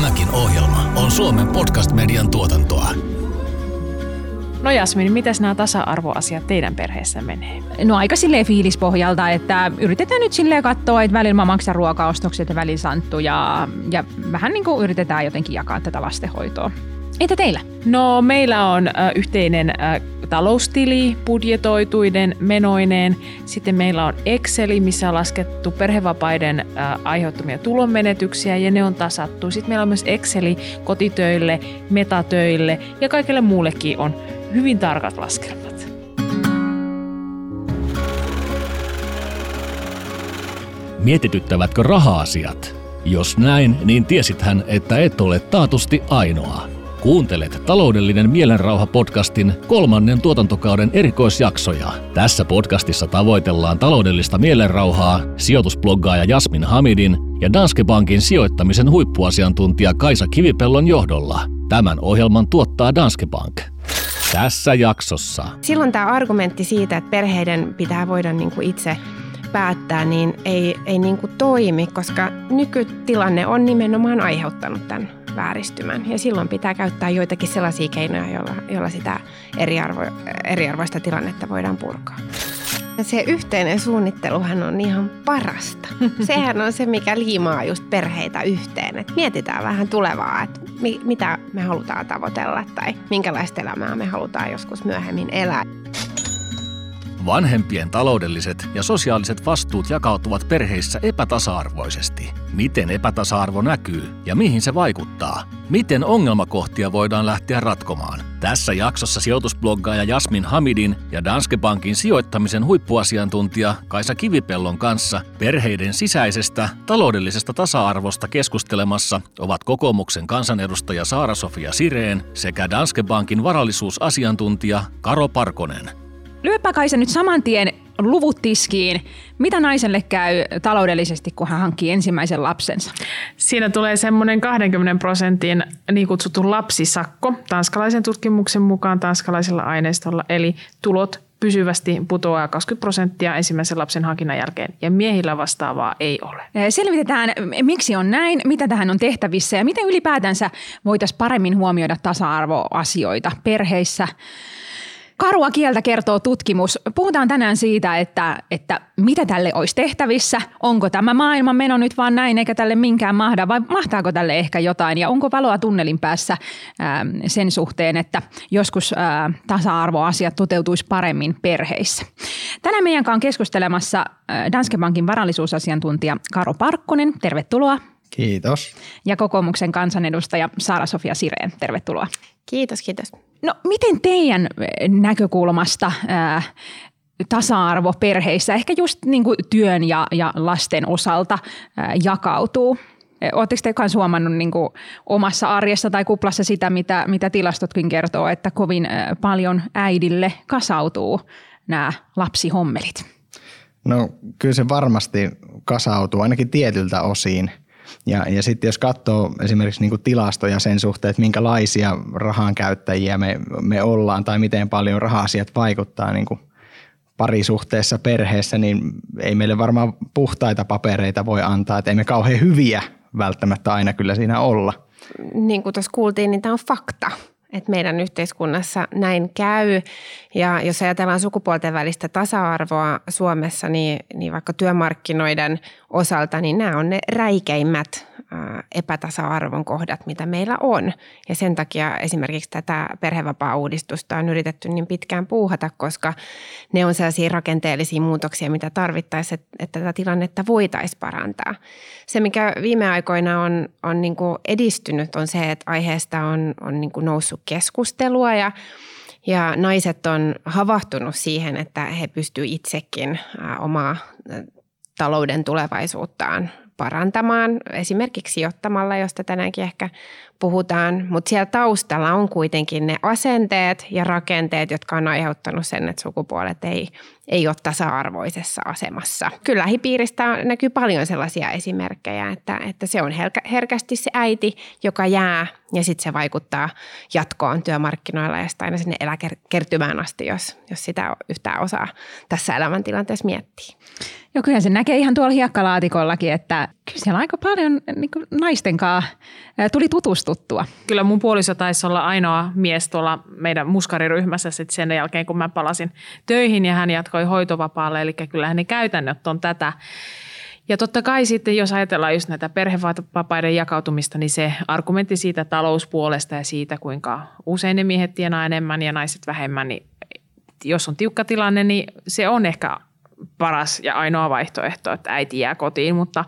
Tämäkin ohjelma on Suomen podcast-median tuotantoa. No Jasmin, miten nämä tasa-arvoasiat teidän perheessä menee? No aika silleen fiilispohjalta, että yritetään nyt silleen katsoa, että välillä mä maksan ruokaostokset ja välillä santtu ja, ja vähän niin kuin yritetään jotenkin jakaa tätä lastenhoitoa. Entä teillä? No meillä on ö, yhteinen ö, taloustili budjetoituiden menoineen. Sitten meillä on Exceli, missä on laskettu perhevapaiden ö, aiheuttamia tulonmenetyksiä ja ne on tasattu. Sitten meillä on myös Exceli kotitöille, metatöille ja kaikille muullekin on hyvin tarkat laskelmat. Mietityttävätkö raha-asiat? Jos näin, niin tiesithän, että et ole taatusti ainoa. Kuuntelet Taloudellinen mielenrauha-podcastin kolmannen tuotantokauden erikoisjaksoja. Tässä podcastissa tavoitellaan taloudellista mielenrauhaa sijoitusbloggaaja Jasmin Hamidin ja Danske Bankin sijoittamisen huippuasiantuntija Kaisa Kivipellon johdolla. Tämän ohjelman tuottaa Danske Bank. Tässä jaksossa. Silloin tämä argumentti siitä, että perheiden pitää voida niin kuin itse päättää, niin ei, ei niin kuin toimi, koska nykytilanne on nimenomaan aiheuttanut tämän vääristymän. Ja silloin pitää käyttää joitakin sellaisia keinoja, joilla, joilla sitä eriarvo, eriarvoista tilannetta voidaan purkaa. Se yhteinen suunnitteluhan on ihan parasta. Sehän on se, mikä liimaa just perheitä yhteen. Et mietitään vähän tulevaa, että mi- mitä me halutaan tavoitella tai minkälaista elämää me halutaan joskus myöhemmin elää. Vanhempien taloudelliset ja sosiaaliset vastuut jakautuvat perheissä epätasa-arvoisesti. Miten epätasa-arvo näkyy ja mihin se vaikuttaa? Miten ongelmakohtia voidaan lähteä ratkomaan? Tässä jaksossa sijoitusbloggaaja Jasmin Hamidin ja Danske Bankin sijoittamisen huippuasiantuntija Kaisa Kivipellon kanssa perheiden sisäisestä taloudellisesta tasa-arvosta keskustelemassa ovat kokoomuksen kansanedustaja Saara-Sofia Sireen sekä Danske Bankin varallisuusasiantuntija Karo Parkonen. Lyöpä Kaisa nyt saman tien luvut tiskiin. Mitä naiselle käy taloudellisesti, kun hän hankkii ensimmäisen lapsensa? Siinä tulee semmoinen 20 prosentin niin kutsuttu lapsisakko tanskalaisen tutkimuksen mukaan tanskalaisella aineistolla, eli tulot pysyvästi putoaa 20 prosenttia ensimmäisen lapsen hankinnan jälkeen, ja miehillä vastaavaa ei ole. Selvitetään, miksi on näin, mitä tähän on tehtävissä ja miten ylipäätänsä voitaisiin paremmin huomioida tasa-arvoasioita perheissä. Karua kieltä kertoo tutkimus. Puhutaan tänään siitä, että, että mitä tälle olisi tehtävissä. Onko tämä maailman meno nyt vaan näin, eikä tälle minkään mahda, vai mahtaako tälle ehkä jotain? Ja onko valoa tunnelin päässä ää, sen suhteen, että joskus ää, tasa-arvoasiat toteutuisi paremmin perheissä? Tänään meidän kanssa keskustelemassa ää, Danske Bankin varallisuusasiantuntija Karo Parkkonen. Tervetuloa. Kiitos. Ja kokoomuksen kansanedustaja Saara-Sofia Sireen. Tervetuloa. Kiitos, kiitos. No miten teidän näkökulmasta ää, tasa-arvo perheissä, ehkä just niin kuin työn ja, ja lasten osalta ää, jakautuu? Oletteko te myös huomannut niin kuin omassa arjessa tai kuplassa sitä, mitä, mitä tilastotkin kertoo, että kovin ää, paljon äidille kasautuu nämä lapsihommelit? No kyllä se varmasti kasautuu ainakin tietyltä osin – ja, ja sitten jos katsoo esimerkiksi niin tilastoja sen suhteen, että minkälaisia rahan käyttäjiä me, me ollaan tai miten paljon raha-asiat vaikuttaa niin parisuhteessa, perheessä, niin ei meille varmaan puhtaita papereita voi antaa, että ei me kauhean hyviä välttämättä aina kyllä siinä olla. Niin kuin tuossa kuultiin, niin tämä on fakta että meidän yhteiskunnassa näin käy. Ja jos ajatellaan sukupuolten välistä tasa-arvoa Suomessa, niin, niin vaikka työmarkkinoiden osalta, niin nämä on ne räikeimmät epätasa-arvon kohdat, mitä meillä on. Ja sen takia esimerkiksi tätä perhevapaa-uudistusta on yritetty niin pitkään puuhata, koska ne on sellaisia rakenteellisia muutoksia, mitä tarvittaisiin, että tätä tilannetta voitaisiin parantaa. Se, mikä viime aikoina on, on niin kuin edistynyt, on se, että aiheesta on, on niin kuin noussut keskustelua ja ja naiset on havahtunut siihen, että he pystyvät itsekin omaa talouden tulevaisuuttaan parantamaan, esimerkiksi sijoittamalla, josta tänäänkin ehkä puhutaan, mutta siellä taustalla on kuitenkin ne asenteet ja rakenteet, jotka on aiheuttanut sen, että sukupuolet ei, ei ole tasa-arvoisessa asemassa. Kyllä lähipiiristä näkyy paljon sellaisia esimerkkejä, että, että se on herkästi se äiti, joka jää ja sitten se vaikuttaa jatkoon työmarkkinoilla ja aina sinne eläkertymään asti, jos, jos sitä yhtään osaa tässä elämäntilanteessa miettiä. Joo, kyllä se näkee ihan tuolla hiekkalaatikollakin, että Kyllä siellä aika paljon niin naisten kanssa tuli tutustuttua. Kyllä mun puoliso taisi olla ainoa mies tuolla meidän muskariryhmässä sit sen jälkeen, kun mä palasin töihin ja hän jatkoi hoitovapaalle. Eli kyllähän ne käytännöt on tätä. Ja totta kai sitten, jos ajatellaan just näitä perhevapaiden jakautumista, niin se argumentti siitä talouspuolesta ja siitä, kuinka usein ne miehet tienaa enemmän ja naiset vähemmän, niin jos on tiukka tilanne, niin se on ehkä paras ja ainoa vaihtoehto, että äiti jää kotiin, mutta,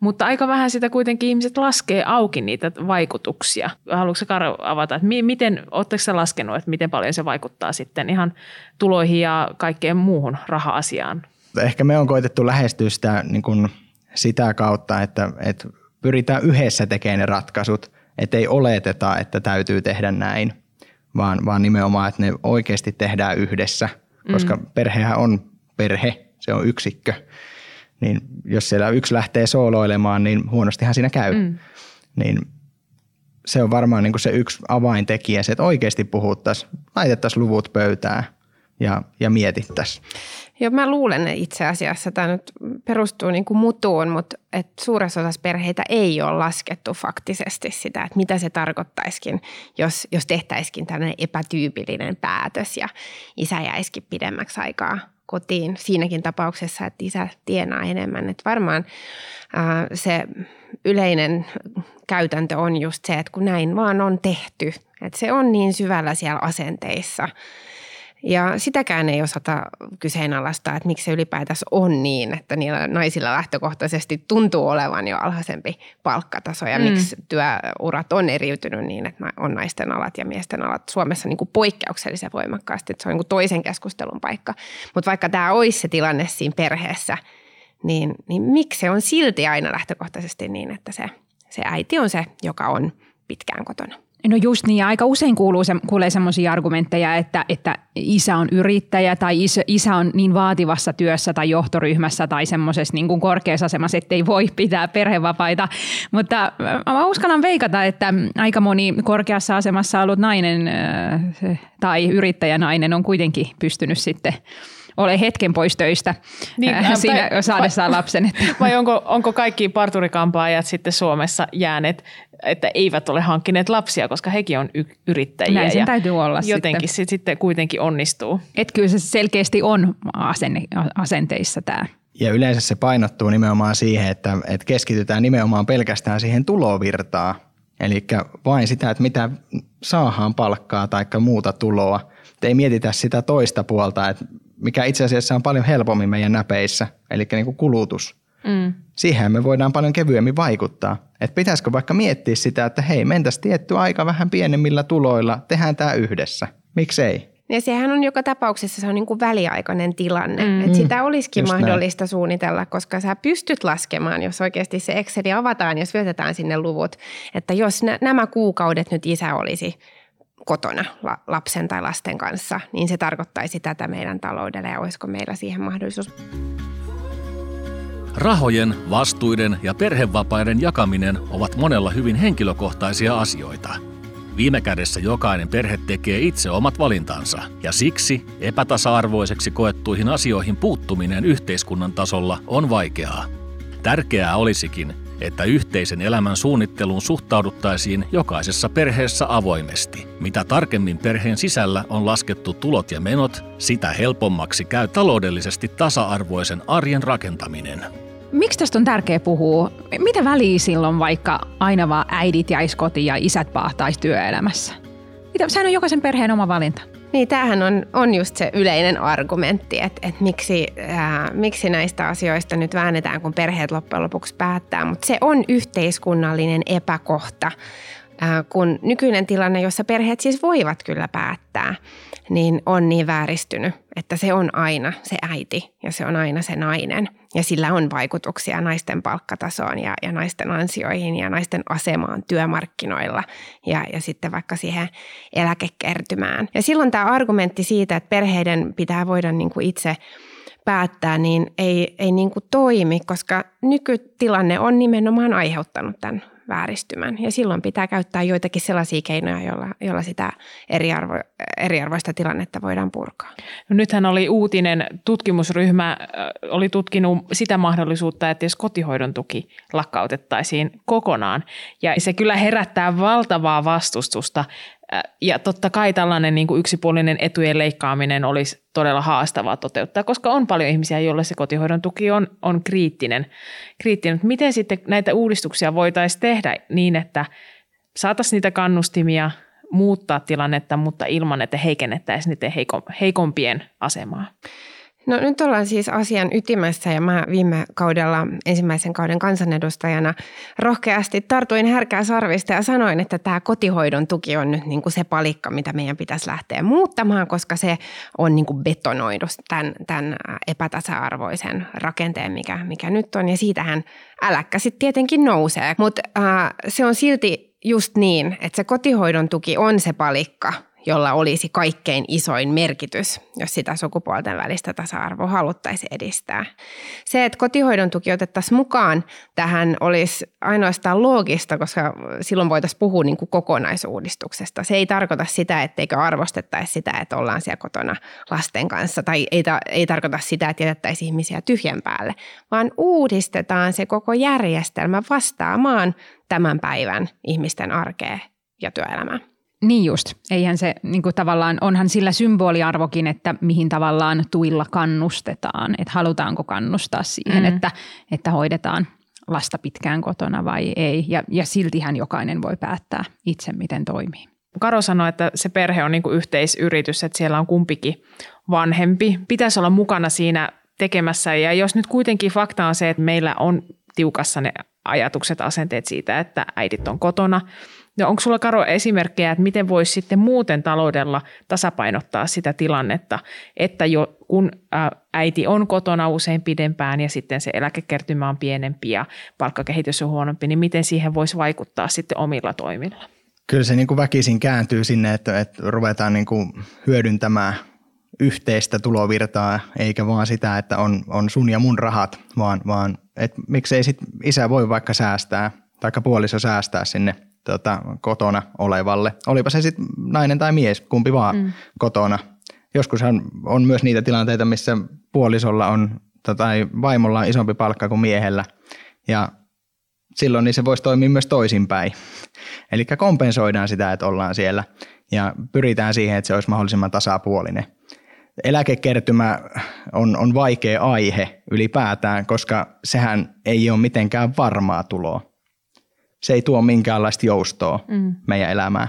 mutta aika vähän sitä kuitenkin ihmiset laskee auki niitä vaikutuksia. Haluatko Karo avata, että miten, oletteko sä laskenut, että miten paljon se vaikuttaa sitten ihan tuloihin ja kaikkeen muuhun raha-asiaan? Ehkä me on koitettu lähestyä sitä, niin kuin sitä kautta, että, että pyritään yhdessä tekemään ne ratkaisut, että ei oleteta, että täytyy tehdä näin, vaan, vaan nimenomaan, että ne oikeasti tehdään yhdessä, koska mm. perhehän on perhe, se on yksikkö. Niin jos siellä yksi lähtee sooloilemaan, niin huonostihan siinä käy. Mm. Niin se on varmaan niin kuin se yksi avaintekijä, se, että oikeasti puhuttaisiin, laitettaisiin luvut pöytään ja, ja mietittäisiin. Joo, mä luulen itse asiassa, tämä nyt perustuu niin kuin mutuun, mutta että suuressa osassa perheitä ei ole laskettu faktisesti sitä, että mitä se tarkoittaisikin, jos, jos tehtäisikin tällainen epätyypillinen päätös ja isä jäisikin pidemmäksi aikaa kotiin siinäkin tapauksessa, että isä tienaa enemmän. Että varmaan ää, se yleinen käytäntö on just se, että kun näin vaan on tehty, että se on niin syvällä siellä asenteissa – ja sitäkään ei osata kyseenalaistaa, että miksi se ylipäätänsä on niin, että niillä naisilla lähtökohtaisesti tuntuu olevan jo alhaisempi palkkataso ja mm. miksi työurat on eriytynyt niin, että on naisten alat ja miesten alat Suomessa niin kuin poikkeuksellisen voimakkaasti, että se on niin kuin toisen keskustelun paikka. Mutta vaikka tämä olisi se tilanne siinä perheessä, niin, niin miksi se on silti aina lähtökohtaisesti niin, että se, se äiti on se, joka on pitkään kotona? No just niin, ja aika usein kuuluu se, kuulee semmoisia argumentteja, että, että isä on yrittäjä tai isä, isä on niin vaativassa työssä tai johtoryhmässä tai semmoisessa niin kuin korkeassa asemassa, ettei voi pitää perhevapaita. Mutta mä uskallan veikata, että aika moni korkeassa asemassa ollut nainen tai yrittäjänainen on kuitenkin pystynyt sitten ole hetken pois töistä niin, äh, siinä tai, saadessaan vai, lapsen. Vai onko, onko kaikki parturikampaajat sitten Suomessa jääneet, että eivät ole hankkineet lapsia, koska hekin on y- yrittäjiä. Näin sen täytyy olla Jotenkin sitten. sitten kuitenkin onnistuu. Et kyllä se selkeästi on asenne, asenteissa tämä. Ja yleensä se painottuu nimenomaan siihen, että, että keskitytään nimenomaan pelkästään siihen tulovirtaan. Eli vain sitä, että mitä saahan palkkaa tai muuta tuloa. Et ei mietitä sitä toista puolta, että mikä itse asiassa on paljon helpommin meidän näpeissä, eli niin kuin kulutus. Mm. Siihen me voidaan paljon kevyemmin vaikuttaa. Että pitäisikö vaikka miettiä sitä, että hei, mentäisiin tietty aika vähän pienemmillä tuloilla, tehdään tämä yhdessä. Miksei? Ja sehän on joka tapauksessa se on niin kuin väliaikainen tilanne. Mm. Että sitä olisikin Just mahdollista näin. suunnitella, koska sä pystyt laskemaan, jos oikeasti se Exceli avataan ja syötetään sinne luvut. Että jos nämä kuukaudet nyt isä olisi kotona lapsen tai lasten kanssa, niin se tarkoittaisi tätä meidän taloudelle ja olisiko meillä siihen mahdollisuus. Rahojen, vastuiden ja perhevapaiden jakaminen ovat monella hyvin henkilökohtaisia asioita. Viime kädessä jokainen perhe tekee itse omat valintansa, ja siksi epätasa-arvoiseksi koettuihin asioihin puuttuminen yhteiskunnan tasolla on vaikeaa. Tärkeää olisikin, että yhteisen elämän suunnitteluun suhtauduttaisiin jokaisessa perheessä avoimesti. Mitä tarkemmin perheen sisällä on laskettu tulot ja menot, sitä helpommaksi käy taloudellisesti tasa-arvoisen arjen rakentaminen. Miksi tästä on tärkeää puhua? Mitä väliä silloin vaikka aina vaan äidit jäis kotiin ja isät pahtaisi työelämässä? Sehän on jokaisen perheen oma valinta. Niin, tämähän on, on just se yleinen argumentti, että, että miksi, ää, miksi näistä asioista nyt väännetään, kun perheet loppujen lopuksi päättää. Mutta se on yhteiskunnallinen epäkohta, ää, kun nykyinen tilanne, jossa perheet siis voivat kyllä päättää, niin on niin vääristynyt, että se on aina se äiti ja se on aina se nainen. Ja sillä on vaikutuksia naisten palkkatasoon ja, ja naisten ansioihin ja naisten asemaan työmarkkinoilla ja, ja sitten vaikka siihen eläkekertymään. Ja silloin tämä argumentti siitä, että perheiden pitää voida niin kuin itse päättää, niin ei, ei niin kuin toimi, koska nykytilanne on nimenomaan aiheuttanut tämän vääristymän. Ja silloin pitää käyttää joitakin sellaisia keinoja, joilla, joilla sitä eriarvo, eriarvoista tilannetta voidaan purkaa. No nythän oli uutinen, tutkimusryhmä oli tutkinut sitä mahdollisuutta, että jos kotihoidon tuki lakkautettaisiin kokonaan. Ja se kyllä herättää valtavaa vastustusta ja totta kai tällainen niin kuin yksipuolinen etujen leikkaaminen olisi todella haastavaa toteuttaa, koska on paljon ihmisiä, joille se kotihoidon tuki on, on kriittinen. kriittinen. Miten sitten näitä uudistuksia voitaisiin tehdä niin, että saataisiin niitä kannustimia muuttaa tilannetta, mutta ilman, että heikennettäisiin niiden heikompien asemaa? No nyt ollaan siis asian ytimessä ja mä viime kaudella ensimmäisen kauden kansanedustajana rohkeasti tartuin härkää sarvista ja sanoin, että tämä kotihoidon tuki on nyt niin kuin se palikka, mitä meidän pitäisi lähteä muuttamaan, koska se on niin kuin betonoidu tämän, tämän epätasa-arvoisen rakenteen, mikä, mikä nyt on. Ja siitähän äläkkä sitten tietenkin nousee, mutta äh, se on silti just niin, että se kotihoidon tuki on se palikka, jolla olisi kaikkein isoin merkitys, jos sitä sukupuolten välistä tasa-arvoa haluttaisiin edistää. Se, että kotihoidon tuki otettaisiin mukaan tähän olisi ainoastaan loogista, koska silloin voitaisiin puhua niin kuin kokonaisuudistuksesta. Se ei tarkoita sitä, etteikö arvostettaisi sitä, että ollaan siellä kotona lasten kanssa, tai ei, ta- ei tarkoita sitä, että jätettäisiin ihmisiä tyhjän päälle, vaan uudistetaan se koko järjestelmä vastaamaan tämän päivän ihmisten arkea ja työelämää. Niin just. Eihän se niin kuin tavallaan, onhan sillä symboliarvokin, että mihin tavallaan tuilla kannustetaan. Että halutaanko kannustaa siihen, mm. että, että hoidetaan lasta pitkään kotona vai ei. Ja, ja siltihän jokainen voi päättää itse, miten toimii. Karo sanoi, että se perhe on niin kuin yhteisyritys, että siellä on kumpikin vanhempi. Pitäisi olla mukana siinä tekemässä. Ja jos nyt kuitenkin fakta on se, että meillä on tiukassa ne ajatukset, asenteet siitä, että äidit on kotona – No onko sulla Karo esimerkkejä, että miten voisi sitten muuten taloudella tasapainottaa sitä tilannetta, että jo kun äiti on kotona usein pidempään ja sitten se eläkekertymä on pienempi ja palkkakehitys on huonompi, niin miten siihen voisi vaikuttaa sitten omilla toimilla? Kyllä se niin kuin väkisin kääntyy sinne, että, että ruvetaan niin kuin hyödyntämään yhteistä tulovirtaa, eikä vaan sitä, että on, on sun ja mun rahat, vaan, vaan että miksei sit isä voi vaikka säästää, tai puoliso säästää sinne tota, kotona olevalle. Olipa se sitten nainen tai mies, kumpi vaan mm. kotona. Joskushan on myös niitä tilanteita, missä puolisolla on tai vaimolla on isompi palkka kuin miehellä. Ja silloin niin se voisi toimia myös toisinpäin. Eli kompensoidaan sitä, että ollaan siellä ja pyritään siihen, että se olisi mahdollisimman tasapuolinen. Eläkekertymä on, on vaikea aihe ylipäätään, koska sehän ei ole mitenkään varmaa tuloa se ei tuo minkäänlaista joustoa mm. meidän elämään.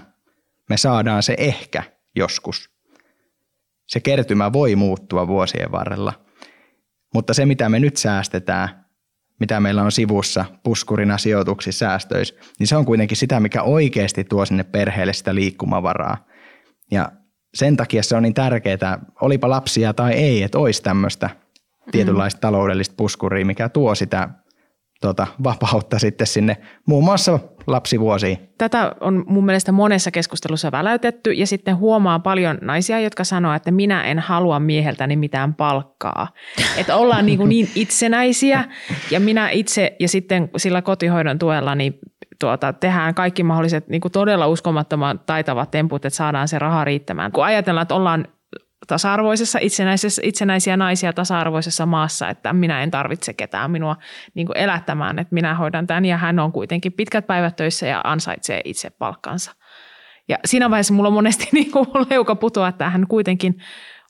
Me saadaan se ehkä joskus. Se kertymä voi muuttua vuosien varrella. Mutta se, mitä me nyt säästetään, mitä meillä on sivussa puskurina sijoituksissa säästöissä, niin se on kuitenkin sitä, mikä oikeasti tuo sinne perheelle sitä liikkumavaraa. Ja sen takia se on niin tärkeää, olipa lapsia tai ei, että olisi tämmöistä tietynlaista taloudellista puskuria, mikä tuo sitä tuota, vapautta sitten sinne muun muassa lapsivuosiin. Tätä on mun mielestä monessa keskustelussa väläytetty ja sitten huomaa paljon naisia, jotka sanoo, että minä en halua mieheltäni mitään palkkaa. Että ollaan niin, kuin niin itsenäisiä ja minä itse ja sitten sillä kotihoidon tuella niin tuota, tehdään kaikki mahdolliset niin kuin todella uskomattoman taitavat temput, että saadaan se raha riittämään. Kun ajatellaan, että ollaan tasa-arvoisessa, itsenäisessä, itsenäisiä naisia tasa-arvoisessa maassa, että minä en tarvitse ketään minua niin kuin elättämään, että minä hoidan tämän ja hän on kuitenkin pitkät päivät töissä ja ansaitsee itse palkkansa. Ja siinä vaiheessa mulla on monesti niin kuin leuka putoa, että hän kuitenkin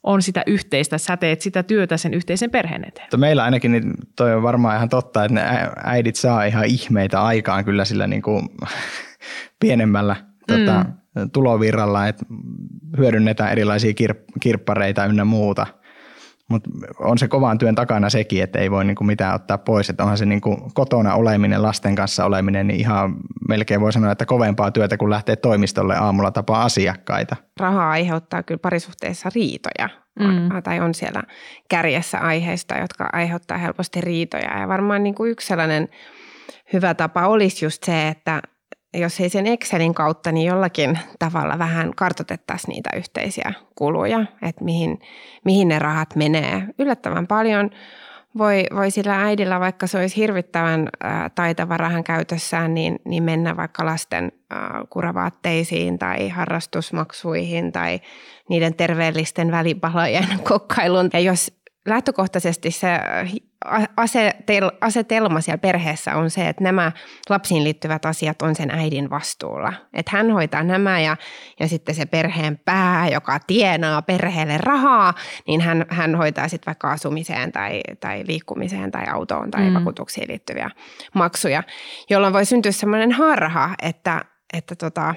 on sitä yhteistä, sä teet sitä työtä sen yhteisen perheen eteen. Meillä ainakin niin toi on varmaan ihan totta, että ne äidit saa ihan ihmeitä aikaan kyllä sillä niin kuin pienemmällä tota, mm tulovirralla, että hyödynnetään erilaisia kir- kirppareita ynnä muuta. Mutta on se kovan työn takana sekin, että ei voi niinku mitään ottaa pois. Että onhan se niinku kotona oleminen, lasten kanssa oleminen, niin ihan melkein voi sanoa, että kovempaa työtä kuin lähtee toimistolle aamulla tapaa asiakkaita. Rahaa aiheuttaa kyllä parisuhteessa riitoja. Mm. Tai on siellä kärjessä aiheista, jotka aiheuttaa helposti riitoja. Ja varmaan niinku yksi sellainen hyvä tapa olisi just se, että jos ei sen Excelin kautta, niin jollakin tavalla vähän kartotettaisiin niitä yhteisiä kuluja, että mihin, mihin ne rahat menee. Yllättävän paljon voi, voi sillä äidillä, vaikka se olisi hirvittävän ää, taitava rahan käytössään, niin, niin mennä vaikka lasten ää, kuravaatteisiin tai harrastusmaksuihin tai niiden terveellisten välipalojen kokkailuun. Ja jos lähtökohtaisesti se asetel, asetelma siellä perheessä on se, että nämä lapsiin liittyvät asiat on sen äidin vastuulla. Että hän hoitaa nämä ja, ja sitten se perheen pää, joka tienaa perheelle rahaa, niin hän, hän hoitaa sitten vaikka asumiseen tai, tai liikkumiseen tai autoon tai mm. vakuutuksiin liittyviä maksuja, jolloin voi syntyä sellainen harha, että, että tota,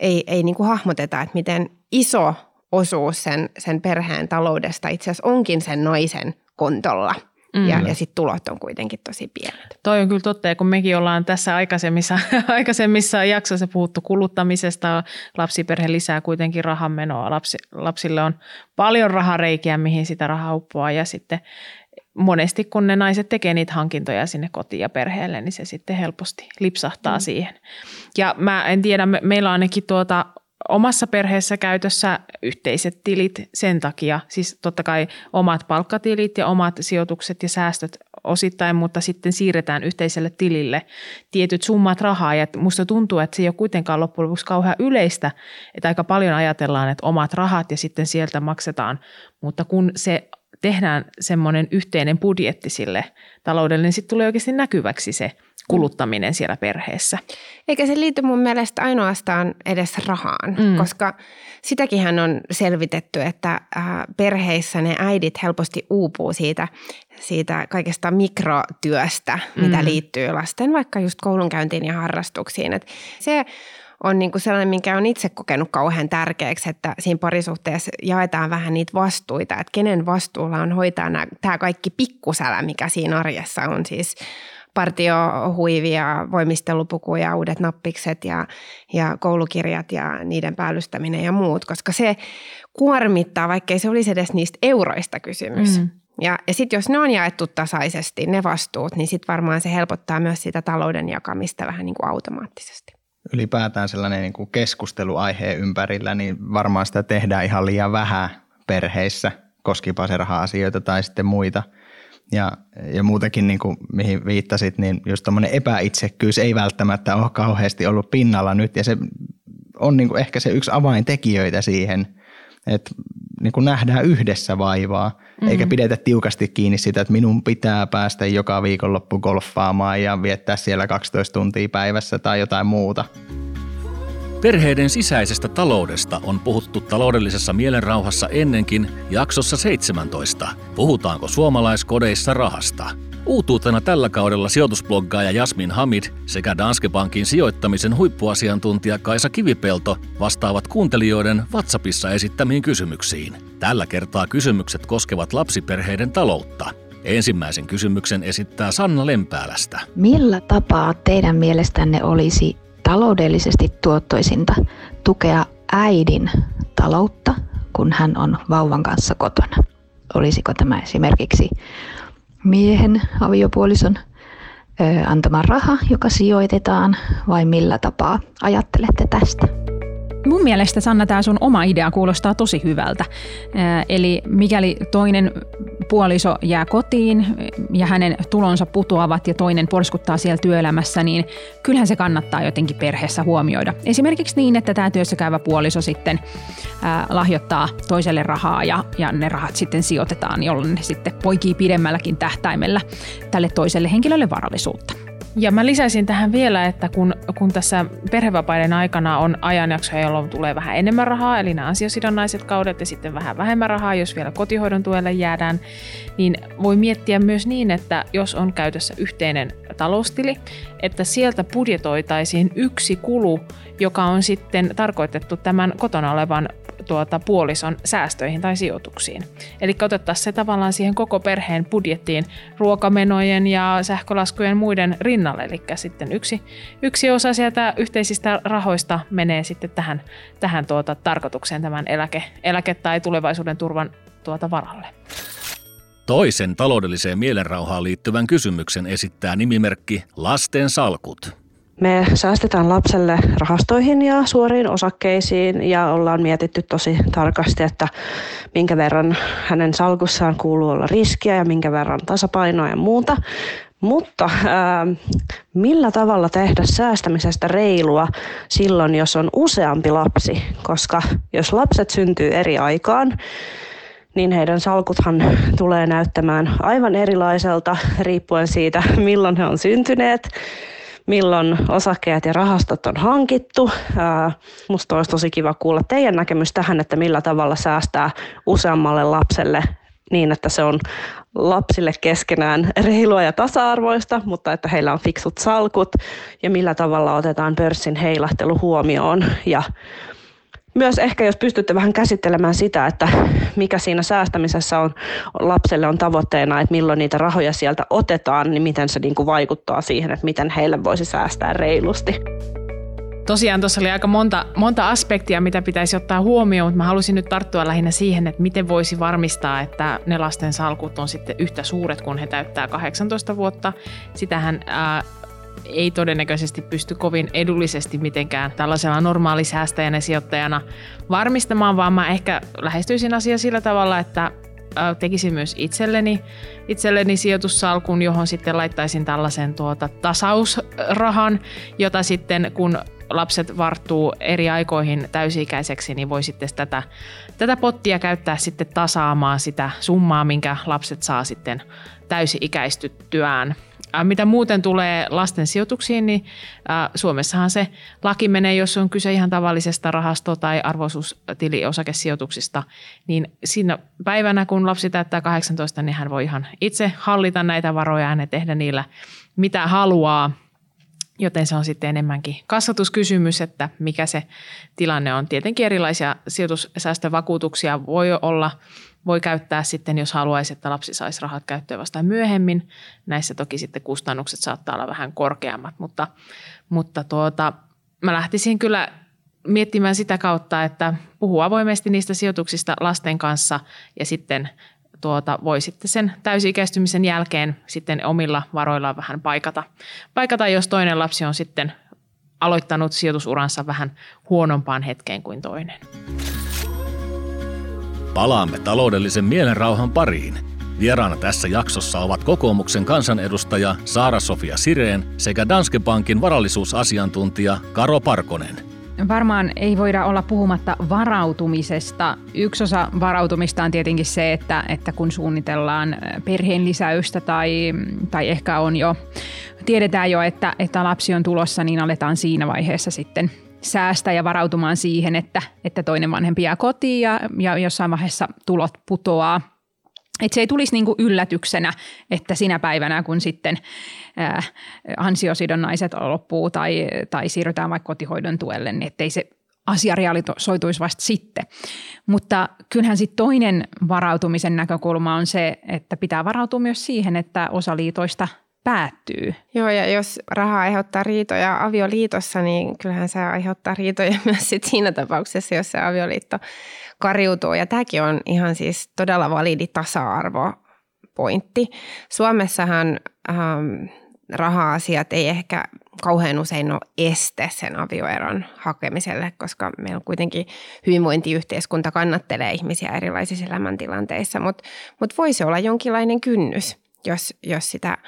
ei, ei niin kuin hahmoteta, että miten iso osuus sen, sen perheen taloudesta itse asiassa onkin sen naisen kontolla. Mm. Ja, ja sitten tulot on kuitenkin tosi pienet. Toi on kyllä totta, ja kun mekin ollaan tässä aikaisemmissa, aikaisemmissa jaksoissa puhuttu kuluttamisesta, lapsiperhe lisää kuitenkin rahanmenoa. Lapsi, lapsille on paljon rahareikiä, mihin sitä rahaa uppoaa, ja sitten monesti kun ne naiset tekee niitä hankintoja sinne kotiin ja perheelle, niin se sitten helposti lipsahtaa mm. siihen. Ja mä en tiedä, me, meillä on ainakin tuota omassa perheessä käytössä yhteiset tilit sen takia, siis totta kai omat palkkatilit ja omat sijoitukset ja säästöt osittain, mutta sitten siirretään yhteiselle tilille tietyt summat rahaa. Ja musta tuntuu, että se ei ole kuitenkaan loppujen lopuksi kauhean yleistä, että aika paljon ajatellaan, että omat rahat ja sitten sieltä maksetaan, mutta kun se tehdään semmoinen yhteinen budjetti sille taloudelle, niin sitten tulee oikeasti näkyväksi se – kuluttaminen siellä perheessä. Eikä se liity mun mielestä ainoastaan edes rahaan, mm. koska sitäkin on selvitetty, että äh, perheissä ne äidit helposti uupuu siitä, siitä kaikesta mikrotyöstä, mm. mitä liittyy lasten vaikka just koulunkäyntiin ja harrastuksiin. Et se on niin kuin sellainen, minkä on itse kokenut kauhean tärkeäksi, että siinä parisuhteessa jaetaan vähän niitä vastuita, että kenen vastuulla on hoitaa nämä, tämä kaikki pikkusälä, mikä siinä arjessa on siis partiohuivia, voimistelupukuja, uudet nappikset ja, ja koulukirjat ja niiden päällystäminen ja muut, koska se kuormittaa, vaikkei se olisi edes niistä euroista kysymys. Mm. Ja, ja sitten jos ne on jaettu tasaisesti, ne vastuut, niin sitten varmaan se helpottaa myös sitä talouden jakamista vähän niin kuin automaattisesti. Ylipäätään sellainen niin kuin keskusteluaiheen ympärillä, niin varmaan sitä tehdään ihan liian vähän perheissä, koskipa se raha-asioita tai sitten muita – ja, ja muutenkin, niin kuin, mihin viittasit, niin just tuommoinen epäitsekkyys ei välttämättä ole kauheasti ollut pinnalla nyt. Ja se on niin kuin ehkä se yksi avaintekijöitä siihen, että niin kuin nähdään yhdessä vaivaa, mm-hmm. eikä pidetä tiukasti kiinni sitä, että minun pitää päästä joka viikonloppu golfaamaan ja viettää siellä 12 tuntia päivässä tai jotain muuta. Perheiden sisäisestä taloudesta on puhuttu taloudellisessa mielenrauhassa ennenkin jaksossa 17. Puhutaanko suomalaiskodeissa rahasta? Uutuutena tällä kaudella sijoitusbloggaaja Jasmin Hamid sekä Danske Bankin sijoittamisen huippuasiantuntija Kaisa Kivipelto vastaavat kuuntelijoiden WhatsAppissa esittämiin kysymyksiin. Tällä kertaa kysymykset koskevat lapsiperheiden taloutta. Ensimmäisen kysymyksen esittää Sanna Lempäälästä. Millä tapaa teidän mielestänne olisi taloudellisesti tuottoisinta tukea äidin taloutta, kun hän on vauvan kanssa kotona. Olisiko tämä esimerkiksi miehen aviopuolison antama raha, joka sijoitetaan, vai millä tapaa ajattelette tästä? Mun mielestä Sanna, tämä sun oma idea kuulostaa tosi hyvältä. Eli mikäli toinen puoliso jää kotiin ja hänen tulonsa putoavat ja toinen porskuttaa siellä työelämässä, niin kyllähän se kannattaa jotenkin perheessä huomioida. Esimerkiksi niin, että tämä työssä käyvä puoliso sitten lahjoittaa toiselle rahaa ja, ja ne rahat sitten sijoitetaan, jolloin ne sitten poikii pidemmälläkin tähtäimellä tälle toiselle henkilölle varallisuutta. Ja mä lisäisin tähän vielä, että kun, kun tässä perhevapaiden aikana on ajanjaksoja, jolloin tulee vähän enemmän rahaa, eli nämä ansiosidonnaiset kaudet ja sitten vähän vähemmän rahaa, jos vielä kotihoidon tuelle jäädään, niin voi miettiä myös niin, että jos on käytössä yhteinen taloustili, että sieltä budjetoitaisiin yksi kulu, joka on sitten tarkoitettu tämän kotona olevan tuota, puolison säästöihin tai sijoituksiin. Eli otettaisiin se tavallaan siihen koko perheen budjettiin ruokamenojen ja sähkölaskujen muiden rinnalle. Eli sitten yksi, yksi osa sieltä yhteisistä rahoista menee sitten tähän, tähän tuota, tarkoitukseen tämän eläke, eläke- tai tulevaisuuden turvan tuota varalle. Toisen taloudelliseen mielenrauhaan liittyvän kysymyksen esittää nimimerkki Lasten salkut. Me säästetään lapselle rahastoihin ja suoriin osakkeisiin ja ollaan mietitty tosi tarkasti, että minkä verran hänen salkussaan kuuluu olla riskiä ja minkä verran tasapainoa ja muuta. Mutta ää, millä tavalla tehdä säästämisestä reilua silloin, jos on useampi lapsi? Koska jos lapset syntyy eri aikaan, niin heidän salkuthan tulee näyttämään aivan erilaiselta riippuen siitä, milloin he on syntyneet milloin osakkeet ja rahastot on hankittu. Musta olisi tosi kiva kuulla teidän näkemys tähän, että millä tavalla säästää useammalle lapselle niin, että se on lapsille keskenään reilua ja tasa-arvoista, mutta että heillä on fiksut salkut ja millä tavalla otetaan pörssin heilahtelu huomioon ja myös ehkä jos pystytte vähän käsittelemään sitä, että mikä siinä säästämisessä on lapselle on tavoitteena, että milloin niitä rahoja sieltä otetaan, niin miten se niin kuin vaikuttaa siihen, että miten heille voisi säästää reilusti. Tosiaan tuossa oli aika monta, monta aspektia, mitä pitäisi ottaa huomioon, mutta mä halusin nyt tarttua lähinnä siihen, että miten voisi varmistaa, että ne lasten salkut on sitten yhtä suuret, kun he täyttää 18 vuotta. Sitähän ää, ei todennäköisesti pysty kovin edullisesti mitenkään tällaisella normaalisäästäjänä sijoittajana varmistamaan, vaan mä ehkä lähestyisin asiaa sillä tavalla, että tekisin myös itselleni, itselleni sijoitussalkun, johon sitten laittaisin tällaisen tuota tasausrahan, jota sitten kun lapset varttuu eri aikoihin täysi-ikäiseksi, niin voi sitten tätä, tätä pottia käyttää sitten tasaamaan sitä summaa, minkä lapset saa sitten täysi-ikäistyttyään. Mitä muuten tulee lasten sijoituksiin, niin Suomessahan se laki menee, jos on kyse ihan tavallisesta rahasto- tai arvoisuustiliosakesijoituksista, niin siinä päivänä, kun lapsi täyttää 18, niin hän voi ihan itse hallita näitä varoja ja tehdä niillä mitä haluaa. Joten se on sitten enemmänkin kasvatuskysymys, että mikä se tilanne on. Tietenkin erilaisia sijoitussäästövakuutuksia voi olla – voi käyttää sitten, jos haluaisi, että lapsi saisi rahat käyttöön vasta myöhemmin. Näissä toki sitten kustannukset saattaa olla vähän korkeammat, mutta, mutta tuota, mä lähtisin kyllä miettimään sitä kautta, että puhuu avoimesti niistä sijoituksista lasten kanssa ja sitten tuota, voi sitten sen täysi-ikäistymisen jälkeen sitten omilla varoillaan vähän paikata. Paikata, jos toinen lapsi on sitten aloittanut sijoitusuransa vähän huonompaan hetkeen kuin toinen. Palaamme taloudellisen mielenrauhan pariin. Vieraana tässä jaksossa ovat kokoomuksen kansanedustaja Saara-Sofia Sireen sekä Danske Bankin varallisuusasiantuntija Karo Parkonen. Varmaan ei voida olla puhumatta varautumisesta. Yksi osa varautumista on tietenkin se, että, että kun suunnitellaan perheen lisäystä tai, tai ehkä on jo, tiedetään jo, että, että lapsi on tulossa, niin aletaan siinä vaiheessa sitten säästä ja varautumaan siihen, että, että toinen vanhempi jää kotiin ja, ja jossain vaiheessa tulot putoaa. Että se ei tulisi niinku yllätyksenä, että sinä päivänä, kun sitten ää, ansiosidonnaiset loppuu tai, tai siirrytään vaikka kotihoidon tuelle, niin ettei se asia realisoituisi vasta sitten. Mutta kyllähän sitten toinen varautumisen näkökulma on se, että pitää varautua myös siihen, että osa liitoista päättyy. Joo, ja jos raha aiheuttaa riitoja avioliitossa, niin kyllähän se aiheuttaa riitoja myös sit siinä tapauksessa, jos se avioliitto kariutuu. Ja tämäkin on ihan siis todella validi tasa-arvopointti. Suomessahan ähm, raha-asiat ei ehkä kauhean usein ole este sen avioeron hakemiselle, koska meillä kuitenkin hyvinvointiyhteiskunta kannattelee ihmisiä erilaisissa elämäntilanteissa, mutta mut voisi olla jonkinlainen kynnys, jos, jos sitä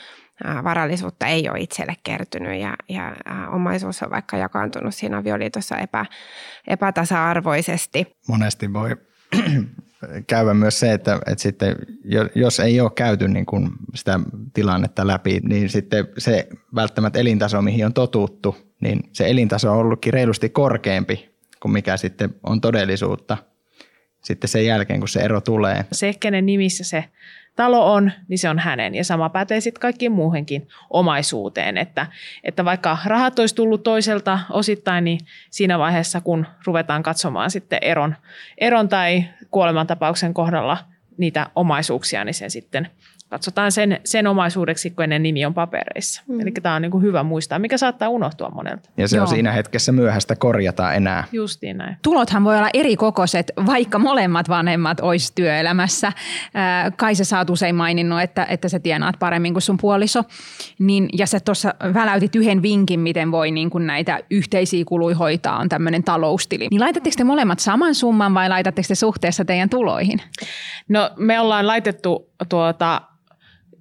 varallisuutta ei ole itselle kertynyt ja, ja omaisuus on vaikka jakaantunut siinä avioliitossa epä, epätasa-arvoisesti. Monesti voi käydä myös se, että, että sitten jos ei ole käyty niin kuin sitä tilannetta läpi, niin sitten se välttämättä elintaso, mihin on totuttu, niin se elintaso on ollutkin reilusti korkeampi kuin mikä sitten on todellisuutta sitten sen jälkeen, kun se ero tulee. Se, kenen nimissä se talo on, niin se on hänen. Ja sama pätee sitten kaikkiin muuhenkin omaisuuteen. Että, että vaikka rahat olisi tullut toiselta osittain, niin siinä vaiheessa, kun ruvetaan katsomaan sitten eron, eron tai kuolemantapauksen kohdalla niitä omaisuuksia, niin se sitten katsotaan sen, sen omaisuudeksi, kun ennen nimi on papereissa. Mm. Eli tämä on niin kuin hyvä muistaa, mikä saattaa unohtua monelta. Ja se Joo. on siinä hetkessä myöhäistä korjata enää. Justiin näin. Tulothan voi olla eri kokoiset, vaikka molemmat vanhemmat olisi työelämässä. Kai sä saat usein maininnut, että, että sä tienaat paremmin kuin sun puoliso. Niin, ja sä tuossa väläytit yhden vinkin, miten voi niin kuin näitä yhteisiä kuluja hoitaa, on tämmöinen taloustili. Niin laitatteko te molemmat saman summan vai laitatteko te suhteessa teidän tuloihin? No me ollaan laitettu tuota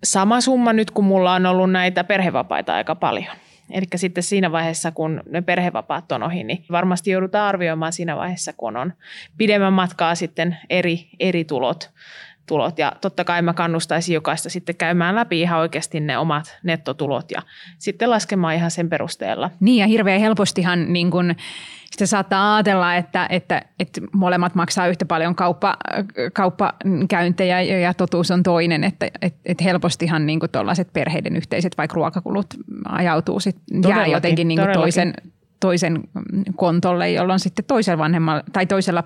sama summa nyt, kun mulla on ollut näitä perhevapaita aika paljon. Eli sitten siinä vaiheessa, kun ne perhevapaat on ohi, niin varmasti joudutaan arvioimaan siinä vaiheessa, kun on pidemmän matkaa sitten eri, eri tulot. Tulot. Ja totta kai mä kannustaisin jokaista sitten käymään läpi ihan oikeasti ne omat nettotulot ja sitten laskemaan ihan sen perusteella. Niin ja hirveän helpostihan niin kun sitten saattaa ajatella, että, että, että molemmat maksaa yhtä paljon kauppa, kauppakäyntejä ja totuus on toinen, että, että, että helpostihan niin tuollaiset perheiden yhteiset vaikka ruokakulut ajautuu sit, jää jotenkin niin toisen, toisen kontolle, jolloin sitten toisella vanhemmalla tai toisella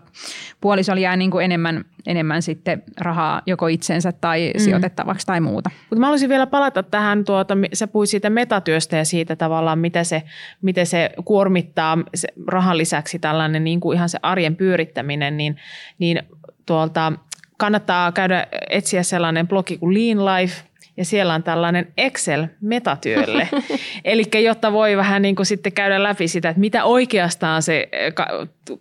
puolisolla jää niin kuin enemmän, enemmän sitten rahaa joko itsensä tai mm. sijoitettavaksi tai muuta. Mutta mä haluaisin vielä palata tähän, tuota, sä puhuit siitä metatyöstä ja siitä tavallaan, miten se, miten se kuormittaa se rahan lisäksi tällainen niin kuin ihan se arjen pyörittäminen, niin, niin tuolta kannattaa käydä etsiä sellainen blogi kuin Lean Life – ja siellä on tällainen Excel metatyölle. Eli jotta voi vähän niin kuin sitten käydä läpi sitä, että mitä oikeastaan se eh,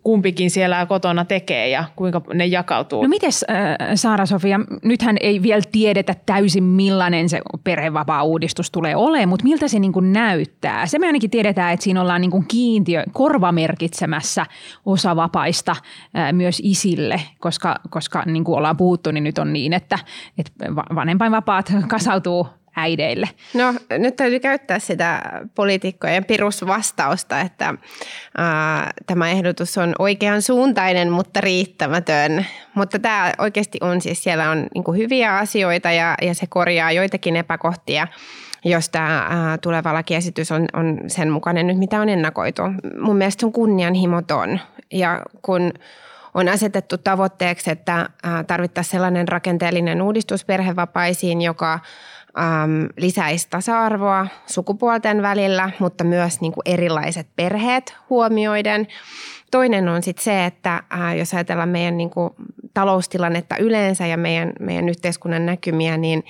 kumpikin siellä kotona tekee ja kuinka ne jakautuu. No mites äh, Saara-Sofia, nythän ei vielä tiedetä täysin millainen se perhevapaa-uudistus tulee olemaan, mutta miltä se niin kuin näyttää? Se me ainakin tiedetään, että siinä ollaan niin kuin kiintiö korvamerkitsemässä osa vapaista äh, myös isille, koska, koska niin kuin ollaan puhuttu, niin nyt on niin, että, että vanhempainvapaat kasautuu äideille? No nyt täytyy käyttää sitä poliitikkojen perusvastausta, että ää, tämä ehdotus on oikean suuntainen, mutta riittämätön. Mutta tämä oikeasti on siis, siellä on niin hyviä asioita ja, ja se korjaa joitakin epäkohtia jos tämä tuleva lakiesitys on, on sen mukainen nyt, mitä on ennakoitu. Mun mielestä se on kunnianhimoton ja kun on asetettu tavoitteeksi, että tarvittaisiin sellainen rakenteellinen uudistus perhevapaisiin, joka äm, lisäisi tasa-arvoa sukupuolten välillä, mutta myös niin kuin erilaiset perheet huomioiden. Toinen on sitten se, että ää, jos ajatellaan meidän niin kuin, taloustilannetta yleensä ja meidän, meidän yhteiskunnan näkymiä, niin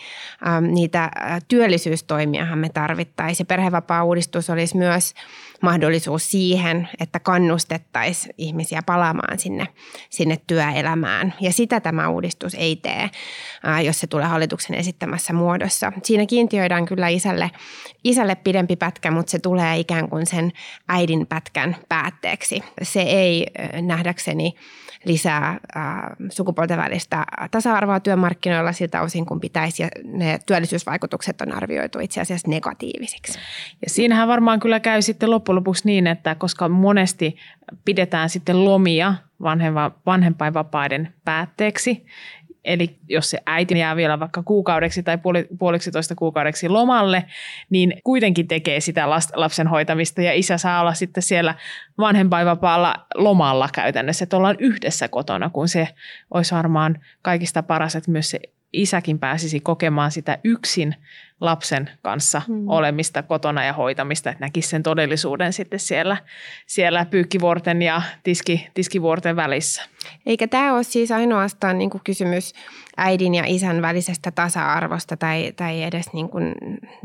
äm, niitä työllisyystoimiahan me tarvittaisiin. Perhevapaa-uudistus olisi myös – mahdollisuus siihen, että kannustettaisiin ihmisiä palaamaan sinne, sinne työelämään. Ja sitä tämä uudistus ei tee, jos se tulee hallituksen esittämässä muodossa. Siinä kiintiöidään kyllä isälle, isälle pidempi pätkä, mutta se tulee ikään kuin sen äidin pätkän päätteeksi. Se ei nähdäkseni lisää äh, sukupuolten välistä tasa-arvoa työmarkkinoilla siltä osin, kun pitäisi. Ja ne työllisyysvaikutukset on arvioitu itse asiassa negatiivisiksi. Ja siinähän varmaan kyllä käy sitten loppujen lopuksi niin, että koska monesti pidetään sitten lomia vanhempainvapaiden päätteeksi, Eli jos se äiti jää vielä vaikka kuukaudeksi tai puoli, puoliksi toista kuukaudeksi lomalle, niin kuitenkin tekee sitä lapsen hoitamista ja isä saa olla sitten siellä vanhempainvapaalla lomalla käytännössä, että ollaan yhdessä kotona, kun se olisi varmaan kaikista paras, että myös se isäkin pääsisi kokemaan sitä yksin lapsen kanssa hmm. olemista kotona ja hoitamista, että näkisi sen todellisuuden sitten siellä, siellä pyykkivuorten ja tiski, tiskivuorten välissä. Eikä tämä ole siis ainoastaan niin kuin kysymys äidin ja isän välisestä tasa-arvosta tai, tai edes niin kuin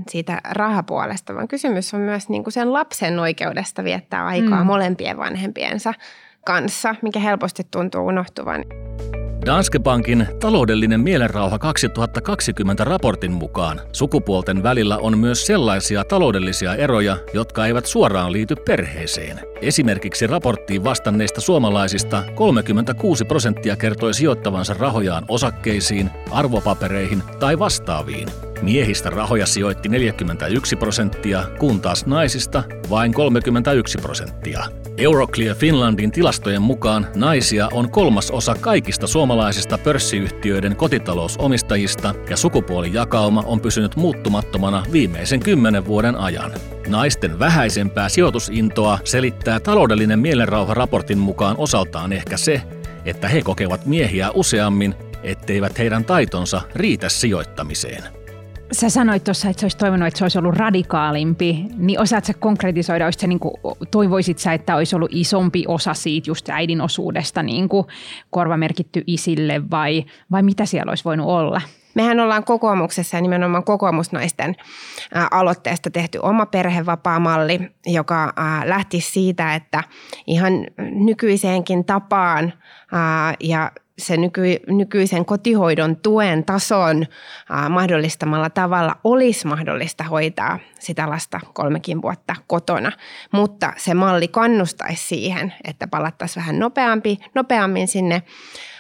siitä rahapuolesta, vaan kysymys on myös niin kuin sen lapsen oikeudesta viettää aikaa hmm. molempien vanhempiensa kanssa, mikä helposti tuntuu unohtuvan. Danske Bankin taloudellinen mielenrauha 2020 raportin mukaan sukupuolten välillä on myös sellaisia taloudellisia eroja, jotka eivät suoraan liity perheeseen. Esimerkiksi raporttiin vastanneista suomalaisista 36 prosenttia kertoi sijoittavansa rahojaan osakkeisiin, arvopapereihin tai vastaaviin. Miehistä rahoja sijoitti 41 prosenttia, kun taas naisista vain 31 prosenttia. Euroclear Finlandin tilastojen mukaan naisia on kolmas osa kaikista suomalaisista pörssiyhtiöiden kotitalousomistajista ja sukupuolijakauma on pysynyt muuttumattomana viimeisen kymmenen vuoden ajan. Naisten vähäisempää sijoitusintoa selittää taloudellinen mielenrauha raportin mukaan osaltaan ehkä se, että he kokevat miehiä useammin, etteivät heidän taitonsa riitä sijoittamiseen. Sä sanoit tuossa, että sä olisit toivonut, että se olisi ollut radikaalimpi, niin osaat sä konkretisoida, olisi se niin kuin, toivoisit sä, että olisi ollut isompi osa siitä just äidin osuudesta niin kuin korvamerkitty isille vai, vai mitä siellä olisi voinut olla? Mehän ollaan kokoomuksessa ja nimenomaan kokoomusnaisten aloitteesta tehty oma perhevapaamalli, joka lähti siitä, että ihan nykyiseenkin tapaan ja se nyky, nykyisen kotihoidon tuen tason äh, mahdollistamalla tavalla olisi mahdollista hoitaa sitä lasta kolmekin vuotta kotona. Mutta se malli kannustaisi siihen, että palattaisiin vähän nopeampi, nopeammin sinne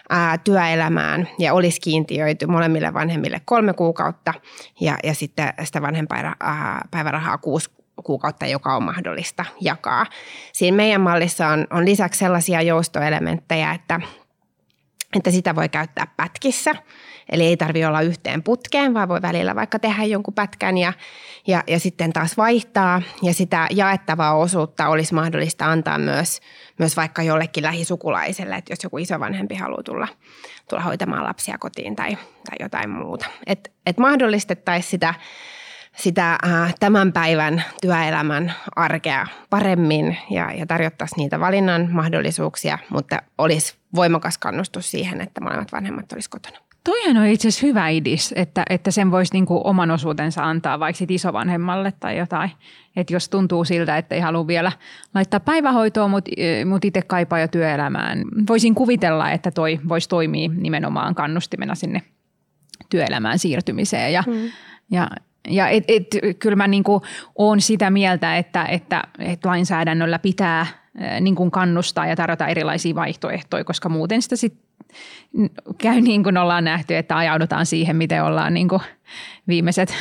ää, työelämään ja olisi kiintiöity molemmille vanhemmille kolme kuukautta ja, ja sitten sitä vanhempainpäivärahaa kuusi kuukautta, joka on mahdollista jakaa. Siinä meidän mallissa on, on lisäksi sellaisia joustoelementtejä, että – että sitä voi käyttää pätkissä. Eli ei tarvi olla yhteen putkeen, vaan voi välillä vaikka tehdä jonkun pätkän ja, ja, ja sitten taas vaihtaa. Ja sitä jaettavaa osuutta olisi mahdollista antaa myös, myös vaikka jollekin lähisukulaiselle, että jos joku isovanhempi haluaa tulla, tulla hoitamaan lapsia kotiin tai, tai jotain muuta. Että et mahdollistettaisiin sitä sitä äh, tämän päivän työelämän arkea paremmin ja, ja tarjottaisiin niitä valinnan mahdollisuuksia, mutta olisi voimakas kannustus siihen, että molemmat vanhemmat olisivat kotona. Toihan on itse asiassa hyvä idis, että, että sen voisi niinku oman osuutensa antaa vaikka isovanhemmalle tai jotain. Että jos tuntuu siltä, että ei halua vielä laittaa päivähoitoa, mutta mut itse kaipaa jo työelämään. Voisin kuvitella, että toi voisi toimia nimenomaan kannustimena sinne työelämään siirtymiseen. Ja, mm. ja, ja et, et, kyllä mä niinku oon sitä mieltä, että, että, että lainsäädännöllä pitää niin kuin kannustaa ja tarjota erilaisia vaihtoehtoja, koska muuten sitä sit käy niin kuin ollaan nähty, että ajaudutaan siihen, miten ollaan niin kuin viimeiset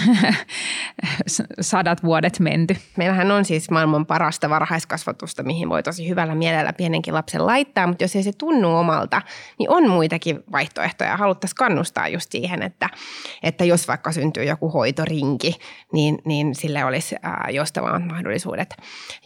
sadat vuodet menty. Meillähän on siis maailman parasta varhaiskasvatusta, mihin voi tosi hyvällä mielellä pienenkin lapsen laittaa, mutta jos ei se tunnu omalta, niin on muitakin vaihtoehtoja. Haluttaisiin kannustaa just siihen, että, että jos vaikka syntyy joku hoitorinki, niin, niin sille olisi joustavat mahdollisuudet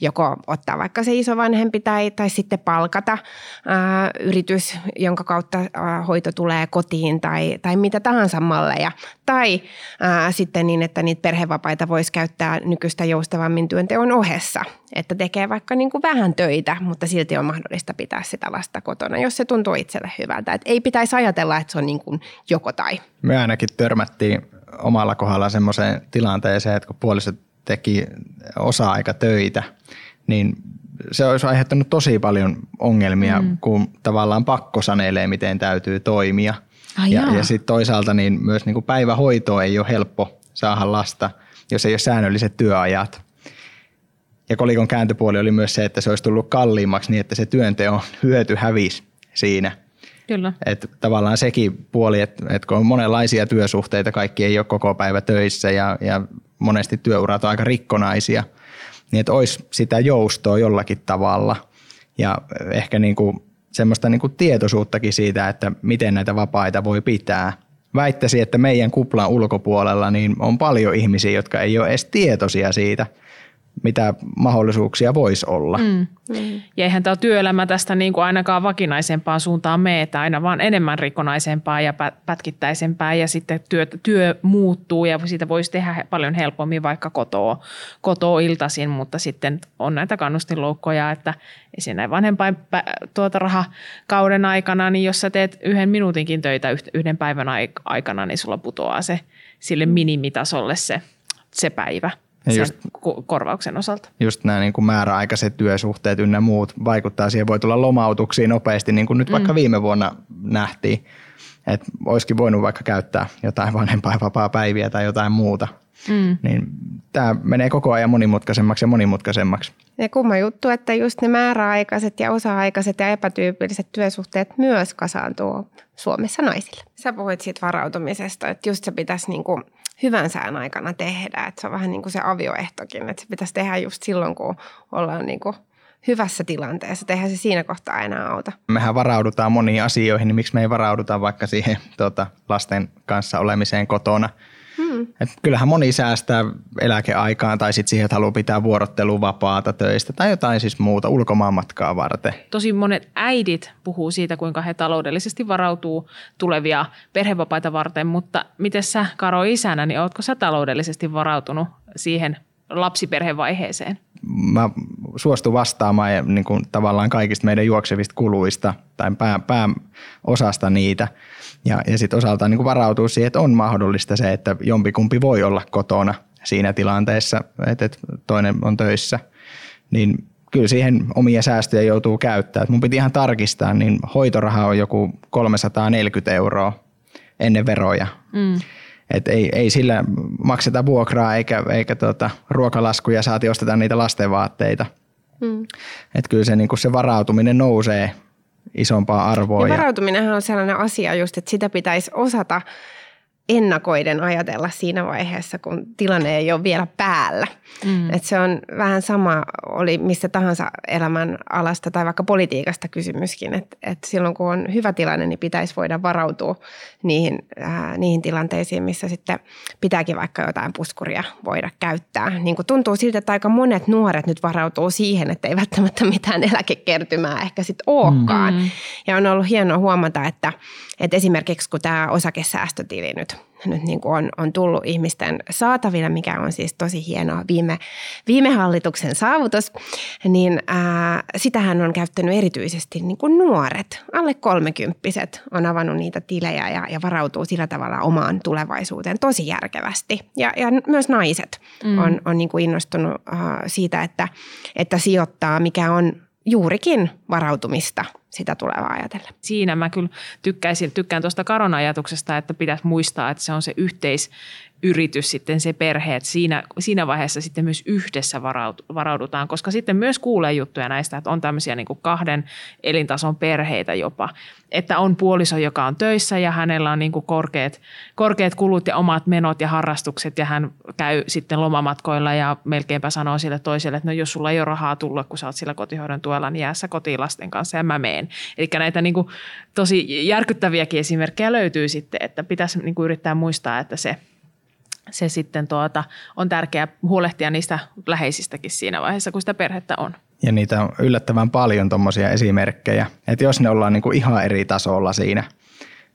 joko ottaa vaikka se isovanhempi tai, tai sitten palkata ää, yritys, jonka kautta ää, hoito tulee kotiin tai, tai mitä tahansa malleja. Tai ää, sitten niin, että niitä perhevapaita voisi käyttää nykyistä joustavammin työnteon ohessa. Että tekee vaikka niin kuin vähän töitä, mutta silti on mahdollista pitää sitä lasta kotona, jos se tuntuu itselle hyvältä. Et ei pitäisi ajatella, että se on niin kuin joko tai. Me ainakin törmättiin omalla kohdalla semmoiseen tilanteeseen, että kun puoliso teki osa-aikatöitä, niin se olisi aiheuttanut tosi paljon ongelmia, mm. kun tavallaan pakko sanelee, miten täytyy toimia – Ah, ja, ja sitten toisaalta niin myös niin kuin päivähoitoa ei ole helppo saada lasta, jos ei ole säännölliset työajat. Ja kolikon kääntöpuoli oli myös se, että se olisi tullut kalliimmaksi niin, että se työnteon hyöty hävisi siinä. Kyllä. Että tavallaan sekin puoli, että, että kun on monenlaisia työsuhteita, kaikki ei ole koko päivä töissä ja, ja monesti työurat on aika rikkonaisia, niin että olisi sitä joustoa jollakin tavalla. Ja ehkä niin kuin semmoista niin kuin tietoisuuttakin siitä, että miten näitä vapaita voi pitää. Väittäisin, että meidän kuplan ulkopuolella niin on paljon ihmisiä, jotka ei ole edes tietoisia siitä – mitä mahdollisuuksia voisi olla. Mm. Mm. Ja eihän tämä työelämä tästä niin kuin ainakaan vakinaisempaan suuntaan mene, että aina vaan enemmän rikonaisempaa ja pätkittäisempää ja sitten työ, työ muuttuu ja siitä voisi tehdä paljon helpommin vaikka kotoa, kotoa iltaisin, mutta sitten on näitä kannustinloukkoja, että esim. näin vanhempain tuota rahakauden aikana, niin jos sä teet yhden minuutinkin töitä yhden päivän aikana, niin sulla putoaa se sille minimitasolle se, se päivä sen just, korvauksen osalta. Just nämä niin kuin määräaikaiset työsuhteet ynnä muut vaikuttaa siihen. Voi tulla lomautuksia nopeasti, niin kuin nyt mm. vaikka viime vuonna nähtiin. Että olisikin voinut vaikka käyttää jotain vanhempainvapaa päiviä tai jotain muuta. Mm. Niin tämä menee koko ajan monimutkaisemmaksi ja monimutkaisemmaksi. Ja kumma juttu, että just ne määräaikaiset ja osa-aikaiset ja epätyypilliset työsuhteet myös kasaantuu Suomessa naisille. Sä puhuit siitä varautumisesta, että just se pitäisi niin kuin – hyvän sään aikana tehdä. Että se on vähän niin kuin se avioehtokin, että se pitäisi tehdä just silloin, kun ollaan niin kuin hyvässä tilanteessa. Tehdään se siinä kohtaa enää auta. Mehän varaudutaan moniin asioihin, niin miksi me ei varauduta vaikka siihen tuota, lasten kanssa olemiseen kotona. Hmm. Et kyllähän moni säästää eläkeaikaan tai sitten siihen, että haluaa pitää vuorotteluvapaata töistä tai jotain siis muuta ulkomaanmatkaa varten. Tosi monet äidit puhuu siitä, kuinka he taloudellisesti varautuu tulevia perhevapaita varten, mutta miten sä Karo isänä, niin ootko sä taloudellisesti varautunut siihen lapsiperhevaiheeseen? Mä suostun vastaamaan ja niin kuin tavallaan kaikista meidän juoksevista kuluista tai pää, pääosasta niitä. Ja, ja sitten osaltaan niin kuin varautuu siihen, että on mahdollista se, että jompikumpi voi olla kotona siinä tilanteessa, että, että toinen on töissä. Niin kyllä siihen omia säästöjä joutuu käyttämään. Mun piti ihan tarkistaa, niin hoitoraha on joku 340 euroa ennen veroja. Mm. Et ei, ei sillä makseta vuokraa eikä, eikä tota, ruokalaskuja, saati osteta niitä lastenvaatteita. Mm. Et kyllä se, niin se varautuminen nousee isompaa arvoa. Ja varautuminenhan on sellainen asia just, että sitä pitäisi osata – ennakoiden ajatella siinä vaiheessa, kun tilanne ei ole vielä päällä. Mm. Et se on vähän sama, oli missä tahansa elämän alasta tai vaikka politiikasta kysymyskin, että et silloin kun on hyvä tilanne, niin pitäisi voida varautua niihin, äh, niihin tilanteisiin, missä sitten pitääkin vaikka jotain puskuria voida käyttää. Niin kuin tuntuu siltä, että aika monet nuoret nyt varautuu siihen, että ei välttämättä mitään eläkekertymää ehkä sitten olekaan. Mm. Ja on ollut hienoa huomata, että, että esimerkiksi kun tämä osakesäästötili nyt nyt niin kuin on, on tullut ihmisten saataville, mikä on siis tosi hienoa viime, viime hallituksen saavutus, niin ää, sitähän on käyttänyt erityisesti niin kuin nuoret, alle kolmekymppiset on avannut niitä tilejä ja, ja varautuu sillä tavalla omaan tulevaisuuteen tosi järkevästi. Ja, ja myös naiset mm. on, on niin kuin innostunut ää, siitä, että, että sijoittaa, mikä on juurikin varautumista sitä tulevaa ajatellen. Siinä mä kyllä tykkäisin, tykkään tuosta Karon ajatuksesta, että pitäisi muistaa, että se on se yhteis, yritys sitten se perhe, että siinä, siinä vaiheessa sitten myös yhdessä varaudutaan, koska sitten myös kuulee juttuja näistä, että on tämmöisiä niin kuin kahden elintason perheitä jopa, että on puoliso, joka on töissä ja hänellä on niin kuin korkeat, korkeat kulut ja omat menot ja harrastukset ja hän käy sitten lomamatkoilla ja melkeinpä sanoo sille toiselle, että no jos sulla ei ole rahaa tulla, kun sä oot sillä kotihoidon tuella, niin jää sä kotiin lasten kanssa ja mä meen. Eli näitä niin kuin tosi järkyttäviäkin esimerkkejä löytyy sitten, että pitäisi niin kuin yrittää muistaa, että se – se sitten tuota, on tärkeää huolehtia niistä läheisistäkin siinä vaiheessa, kun sitä perhettä on. Ja niitä on yllättävän paljon tuommoisia esimerkkejä, että jos ne ollaan niin kuin ihan eri tasolla siinä,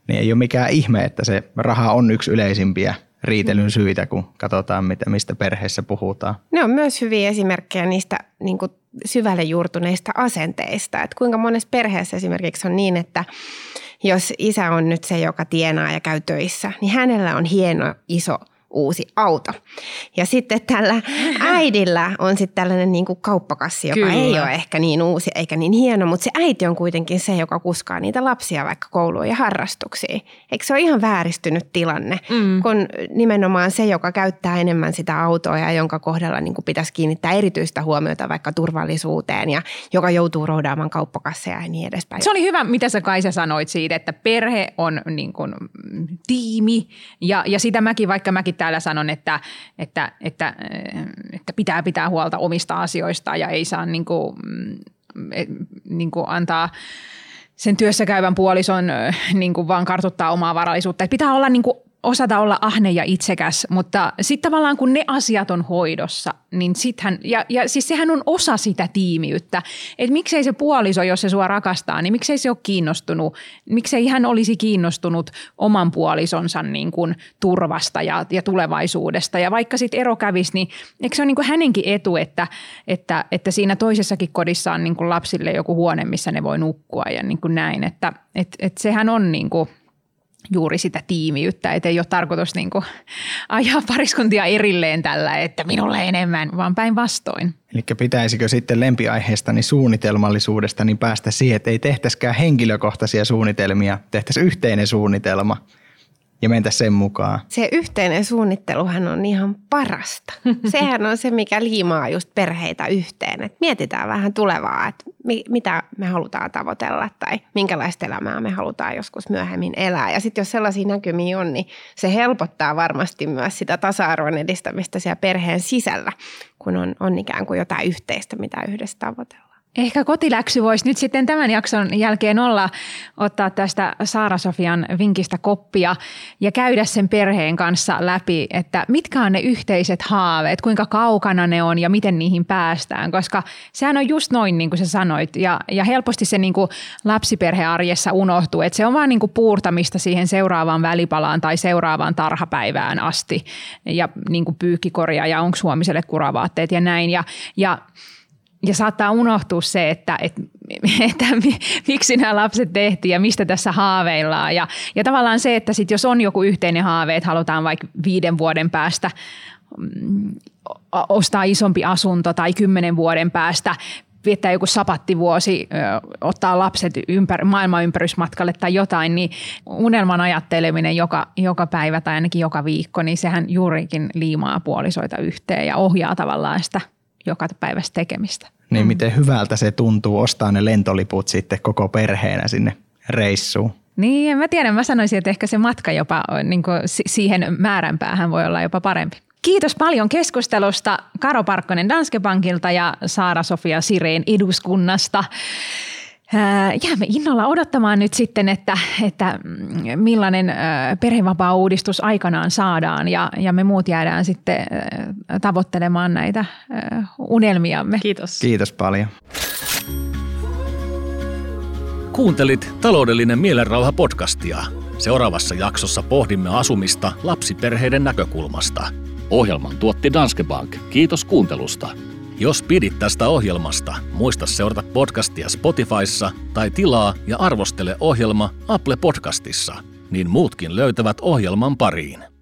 niin ei ole mikään ihme, että se raha on yksi yleisimpiä riitelyn syitä, kun katsotaan, mistä perheessä puhutaan. Ne on myös hyviä esimerkkejä niistä niin kuin syvälle juurtuneista asenteista. Että kuinka monessa perheessä esimerkiksi on niin, että jos isä on nyt se, joka tienaa ja käy töissä, niin hänellä on hieno iso – uusi auto. Ja sitten tällä äidillä on sitten tällainen niin kuin kauppakassi, joka Kyllä. ei ole ehkä niin uusi eikä niin hieno, mutta se äiti on kuitenkin se, joka kuskaa niitä lapsia vaikka kouluun ja harrastuksiin. Eikö se ole ihan vääristynyt tilanne, mm. kun nimenomaan se, joka käyttää enemmän sitä autoa ja jonka kohdalla niin kuin pitäisi kiinnittää erityistä huomiota vaikka turvallisuuteen ja joka joutuu roudaamaan kauppakasseja ja niin edespäin. Se oli hyvä, mitä sä Kaisa sanoit siitä, että perhe on niin kuin tiimi ja, ja sitä mäkin, vaikka mäkin täällä sanon, että, että, että, että pitää pitää huolta omista asioista ja ei saa niin kuin, mm, niin kuin antaa sen työssä käyvän puolison niin kuin vaan kartuttaa omaa varallisuutta. Että pitää olla niin kuin osata olla ahne ja itsekäs, mutta sitten tavallaan kun ne asiat on hoidossa, niin sittenhän, ja, ja siis sehän on osa sitä tiimiyttä, että miksei se puoliso, jos se sua rakastaa, niin miksei se ole kiinnostunut, miksei hän olisi kiinnostunut oman puolisonsa niin kuin turvasta ja, ja tulevaisuudesta, ja vaikka sitten ero kävisi, niin eikö se ole niin kuin hänenkin etu, että, että, että siinä toisessakin kodissa on niin kuin lapsille joku huone, missä ne voi nukkua ja niin kuin näin, että et, et sehän on niin kuin – juuri sitä tiimiyttä, että ei ole tarkoitus niin kuin ajaa pariskuntia erilleen tällä, että minulle enemmän, vaan päinvastoin. Eli pitäisikö sitten lempiaiheesta suunnitelmallisuudesta niin päästä siihen, että ei tehtäisikään henkilökohtaisia suunnitelmia, tehtäisiin yhteinen suunnitelma – ja mentä sen mukaan. Se yhteinen suunnitteluhan on ihan parasta. Sehän on se, mikä liimaa just perheitä yhteen. Et mietitään vähän tulevaa, että mi- mitä me halutaan tavoitella tai minkälaista elämää me halutaan joskus myöhemmin elää. Ja sitten jos sellaisia näkymiä on, niin se helpottaa varmasti myös sitä tasa-arvon edistämistä siellä perheen sisällä, kun on, on ikään kuin jotain yhteistä, mitä yhdessä tavoitellaan. Ehkä kotiläksy voisi nyt sitten tämän jakson jälkeen olla ottaa tästä Saara-Sofian vinkistä koppia ja käydä sen perheen kanssa läpi, että mitkä on ne yhteiset haaveet, kuinka kaukana ne on ja miten niihin päästään, koska sehän on just noin niin kuin sä sanoit ja, ja helposti se niin kuin lapsiperhearjessa unohtuu, että se on vaan niin kuin puurtamista siihen seuraavaan välipalaan tai seuraavaan tarhapäivään asti ja niin kuin pyykkikorja ja onko huomiselle kuravaatteet ja näin. Ja, ja ja saattaa unohtua se, että, että, että miksi nämä lapset tehtiin ja mistä tässä haaveillaan. Ja, ja tavallaan se, että sit jos on joku yhteinen haave, että halutaan vaikka viiden vuoden päästä mm, ostaa isompi asunto tai kymmenen vuoden päästä viettää joku sapattivuosi, ottaa lapset ympär, maailmanympärysmatkalle tai jotain, niin unelman ajatteleminen joka, joka päivä tai ainakin joka viikko, niin sehän juurikin liimaa puolisoita yhteen ja ohjaa tavallaan sitä joka päivästä tekemistä. Niin mm. miten hyvältä se tuntuu ostaa ne lentoliput sitten koko perheenä sinne reissuun. Niin, en mä tiedä. Mä sanoisin, että ehkä se matka jopa niin siihen määränpäähän voi olla jopa parempi. Kiitos paljon keskustelusta Karo Parkkonen Danske Bankilta ja Saara-Sofia Sireen eduskunnasta. Jäämme innolla odottamaan nyt sitten, että, että millainen perhevapaa-uudistus aikanaan saadaan ja, ja me muut jäädään sitten tavoittelemaan näitä unelmiamme. Kiitos. Kiitos paljon. Kuuntelit Taloudellinen mielenrauha podcastia. Seuraavassa jaksossa pohdimme asumista lapsiperheiden näkökulmasta. Ohjelman tuotti Danske Bank. Kiitos kuuntelusta. Jos pidit tästä ohjelmasta, muista seurata podcastia Spotifyssa tai tilaa ja arvostele ohjelma Apple Podcastissa, niin muutkin löytävät ohjelman pariin.